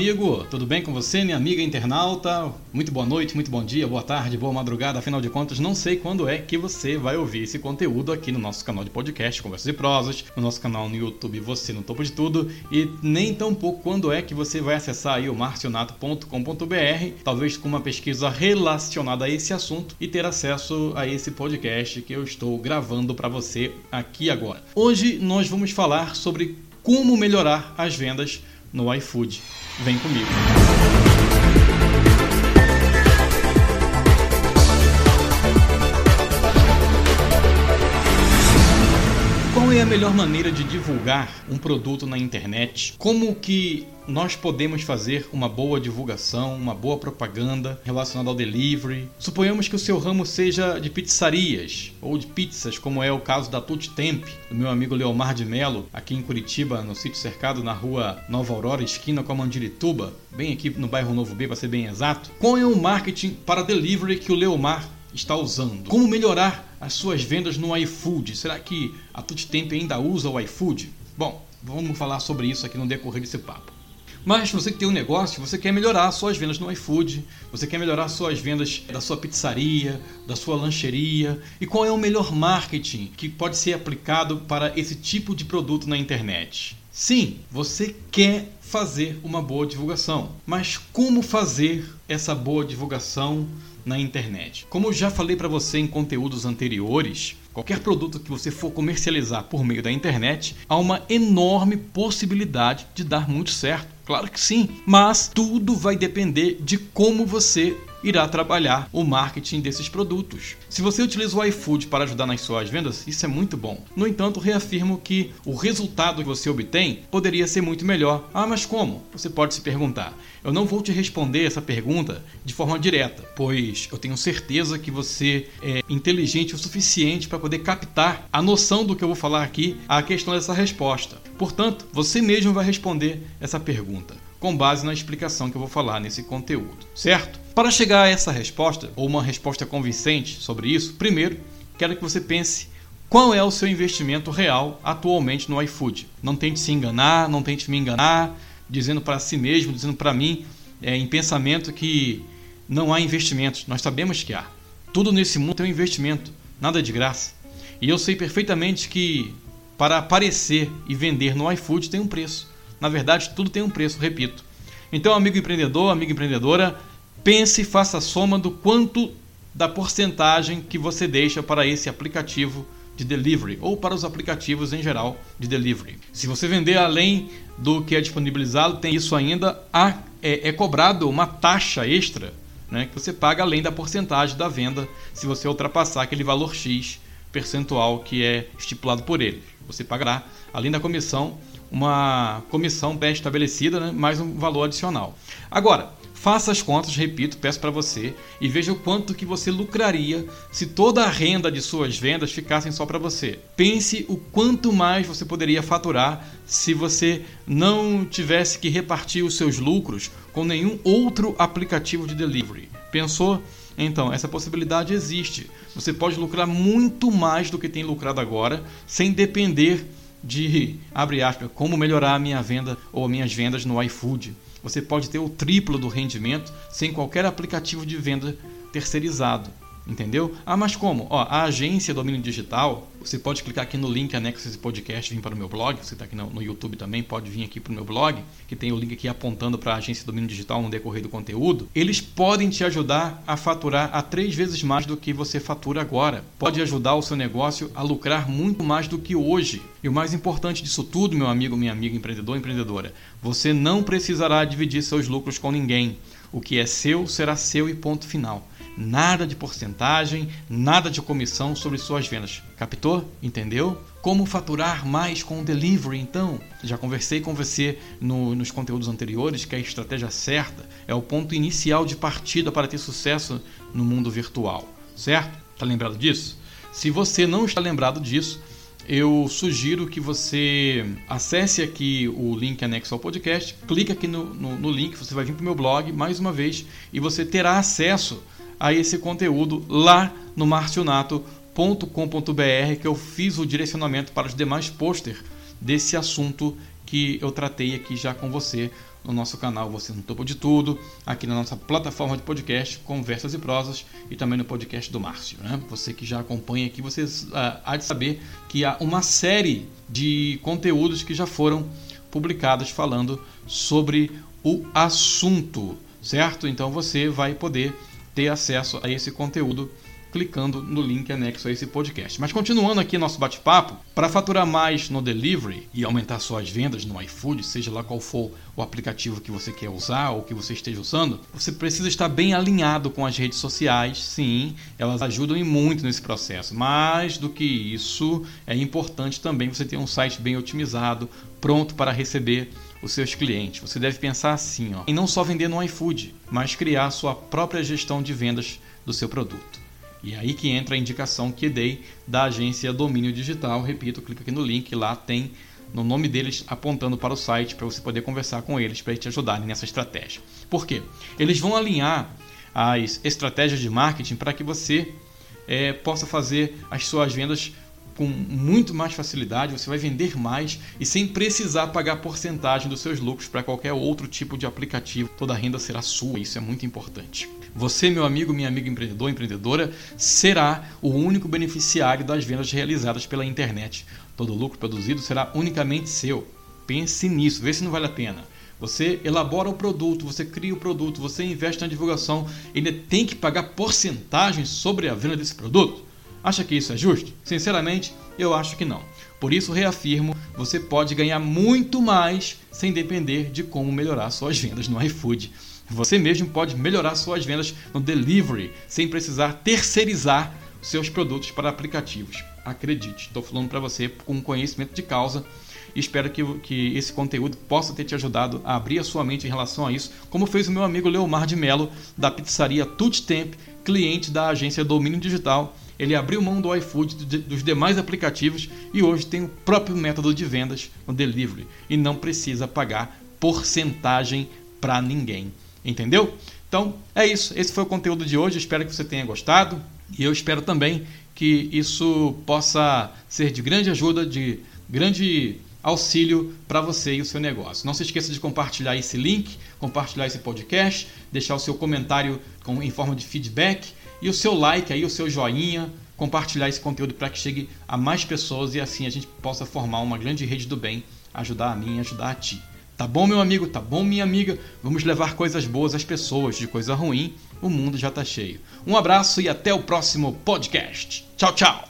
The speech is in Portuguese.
amigo, tudo bem com você, minha amiga internauta? Muito boa noite, muito bom dia, boa tarde, boa madrugada. Afinal de contas, não sei quando é que você vai ouvir esse conteúdo aqui no nosso canal de podcast, Conversas e Prosas, no nosso canal no YouTube Você no Topo de Tudo, e nem tão pouco quando é que você vai acessar aí o marcionato.com.br, talvez com uma pesquisa relacionada a esse assunto e ter acesso a esse podcast que eu estou gravando para você aqui agora. Hoje nós vamos falar sobre como melhorar as vendas no iFood. Vem comigo. Qual é a melhor maneira de divulgar um produto na internet? Como que nós podemos fazer uma boa divulgação, uma boa propaganda relacionada ao delivery? Suponhamos que o seu ramo seja de pizzarias ou de pizzas, como é o caso da Tutti Temp, do meu amigo Leomar de Melo, aqui em Curitiba, no sítio cercado na rua Nova Aurora, esquina com a Mandirituba, bem aqui no bairro Novo B, para ser bem exato. Qual é o marketing para delivery que o Leomar está usando? Como melhorar as suas vendas no iFood? Será que a Temp ainda usa o iFood? Bom, vamos falar sobre isso aqui no decorrer desse papo. Mas você que tem um negócio, você quer melhorar suas vendas no iFood, você quer melhorar suas vendas da sua pizzaria, da sua lancheria. E qual é o melhor marketing que pode ser aplicado para esse tipo de produto na internet? Sim, você quer fazer uma boa divulgação, mas como fazer essa boa divulgação na internet. Como eu já falei para você em conteúdos anteriores, qualquer produto que você for comercializar por meio da internet, há uma enorme possibilidade de dar muito certo. Claro que sim, mas tudo vai depender de como você irá trabalhar o marketing desses produtos. Se você utiliza o iFood para ajudar nas suas vendas, isso é muito bom. No entanto, reafirmo que o resultado que você obtém poderia ser muito melhor. Ah, mas como? Você pode se perguntar. Eu não vou te responder essa pergunta de forma direta, pois eu tenho certeza que você é inteligente o suficiente para poder captar a noção do que eu vou falar aqui, a questão dessa resposta. Portanto, você mesmo vai responder essa pergunta com base na explicação que eu vou falar nesse conteúdo, certo? Para chegar a essa resposta, ou uma resposta convincente sobre isso, primeiro quero que você pense qual é o seu investimento real atualmente no iFood. Não tente se enganar, não tente me enganar, dizendo para si mesmo, dizendo para mim, é, em pensamento que não há investimentos. Nós sabemos que há. Tudo nesse mundo tem um investimento, nada é de graça. E eu sei perfeitamente que para aparecer e vender no iFood tem um preço. Na verdade, tudo tem um preço, repito. Então, amigo empreendedor, amiga empreendedora, pense e faça a soma do quanto da porcentagem que você deixa para esse aplicativo de delivery ou para os aplicativos em geral de delivery. Se você vender além do que é disponibilizado, tem isso ainda, a, é, é cobrado uma taxa extra né, que você paga além da porcentagem da venda se você ultrapassar aquele valor X percentual que é estipulado por ele. Você pagará, além da comissão, uma comissão bem estabelecida, né, mais um valor adicional. Agora, faça as contas, repito, peço para você, e veja o quanto que você lucraria se toda a renda de suas vendas ficassem só para você. Pense o quanto mais você poderia faturar se você não tivesse que repartir os seus lucros com nenhum outro aplicativo de delivery. Pensou? Então, essa possibilidade existe. Você pode lucrar muito mais do que tem lucrado agora, sem depender de, abre aspas, como melhorar a minha venda ou minhas vendas no iFood. Você pode ter o triplo do rendimento sem qualquer aplicativo de venda terceirizado. Entendeu? Ah, mas como? Ó, a agência Domínio Digital, você pode clicar aqui no link anexo esse podcast vir para o meu blog. Você está aqui no, no, YouTube também, pode vir aqui para o meu blog, que tem o link aqui apontando para a agência Domínio Digital no decorrer do conteúdo. Eles podem te ajudar a faturar a três vezes mais do que você fatura agora. Pode ajudar o seu negócio a lucrar muito mais do que hoje. E o mais importante disso tudo, meu amigo, minha amiga empreendedor, empreendedora, você não precisará dividir seus lucros com ninguém. O que é seu será seu e ponto final nada de porcentagem, nada de comissão sobre suas vendas. Captou? Entendeu? Como faturar mais com o delivery, então? Já conversei com você no, nos conteúdos anteriores que a estratégia certa é o ponto inicial de partida para ter sucesso no mundo virtual, certo? Está lembrado disso? Se você não está lembrado disso, eu sugiro que você acesse aqui o link anexo ao podcast, clique aqui no, no, no link, você vai vir para o meu blog mais uma vez e você terá acesso a esse conteúdo lá no marcionato.com.br que eu fiz o direcionamento para os demais pôster desse assunto que eu tratei aqui já com você no nosso canal Você no Topo de Tudo, aqui na nossa plataforma de podcast Conversas e Prosas e também no podcast do Márcio. Né? Você que já acompanha aqui, você uh, há de saber que há uma série de conteúdos que já foram publicados falando sobre o assunto, certo? Então você vai poder ter acesso a esse conteúdo clicando no link anexo a esse podcast. Mas continuando aqui nosso bate-papo, para faturar mais no delivery e aumentar suas vendas no iFood, seja lá qual for o aplicativo que você quer usar ou que você esteja usando, você precisa estar bem alinhado com as redes sociais. Sim, elas ajudam e muito nesse processo. Mais do que isso, é importante também você ter um site bem otimizado, pronto para receber os seus clientes. Você deve pensar assim, ó, em não só vender no iFood, mas criar sua própria gestão de vendas do seu produto. E é aí que entra a indicação que dei da agência Domínio Digital. Repito, clica aqui no link, lá tem no nome deles apontando para o site para você poder conversar com eles para te ajudarem nessa estratégia. Por quê? Eles vão alinhar as estratégias de marketing para que você é, possa fazer as suas vendas com muito mais facilidade, você vai vender mais e sem precisar pagar porcentagem dos seus lucros para qualquer outro tipo de aplicativo. Toda a renda será sua, isso é muito importante. Você, meu amigo, minha amiga empreendedor, empreendedora, será o único beneficiário das vendas realizadas pela internet. Todo lucro produzido será unicamente seu. Pense nisso, vê se não vale a pena. Você elabora o produto, você cria o produto, você investe na divulgação ainda tem que pagar porcentagem sobre a venda desse produto? Acha que isso é justo? Sinceramente, eu acho que não. Por isso, reafirmo: você pode ganhar muito mais sem depender de como melhorar suas vendas no iFood. Você mesmo pode melhorar suas vendas no delivery sem precisar terceirizar seus produtos para aplicativos. Acredite, estou falando para você com conhecimento de causa espero que, que esse conteúdo possa ter te ajudado a abrir a sua mente em relação a isso, como fez o meu amigo Leomar de Mello, da pizzaria Tutti Temp, cliente da agência Domínio Digital. Ele abriu mão do iFood dos demais aplicativos e hoje tem o próprio método de vendas no delivery e não precisa pagar porcentagem para ninguém. Entendeu? Então é isso. Esse foi o conteúdo de hoje. Espero que você tenha gostado. E eu espero também que isso possa ser de grande ajuda, de grande auxílio para você e o seu negócio. Não se esqueça de compartilhar esse link, compartilhar esse podcast, deixar o seu comentário com, em forma de feedback e o seu like aí, o seu joinha, compartilhar esse conteúdo para que chegue a mais pessoas e assim a gente possa formar uma grande rede do bem, ajudar a mim e ajudar a ti. Tá bom, meu amigo? Tá bom, minha amiga? Vamos levar coisas boas às pessoas. De coisa ruim, o mundo já tá cheio. Um abraço e até o próximo podcast. Tchau, tchau.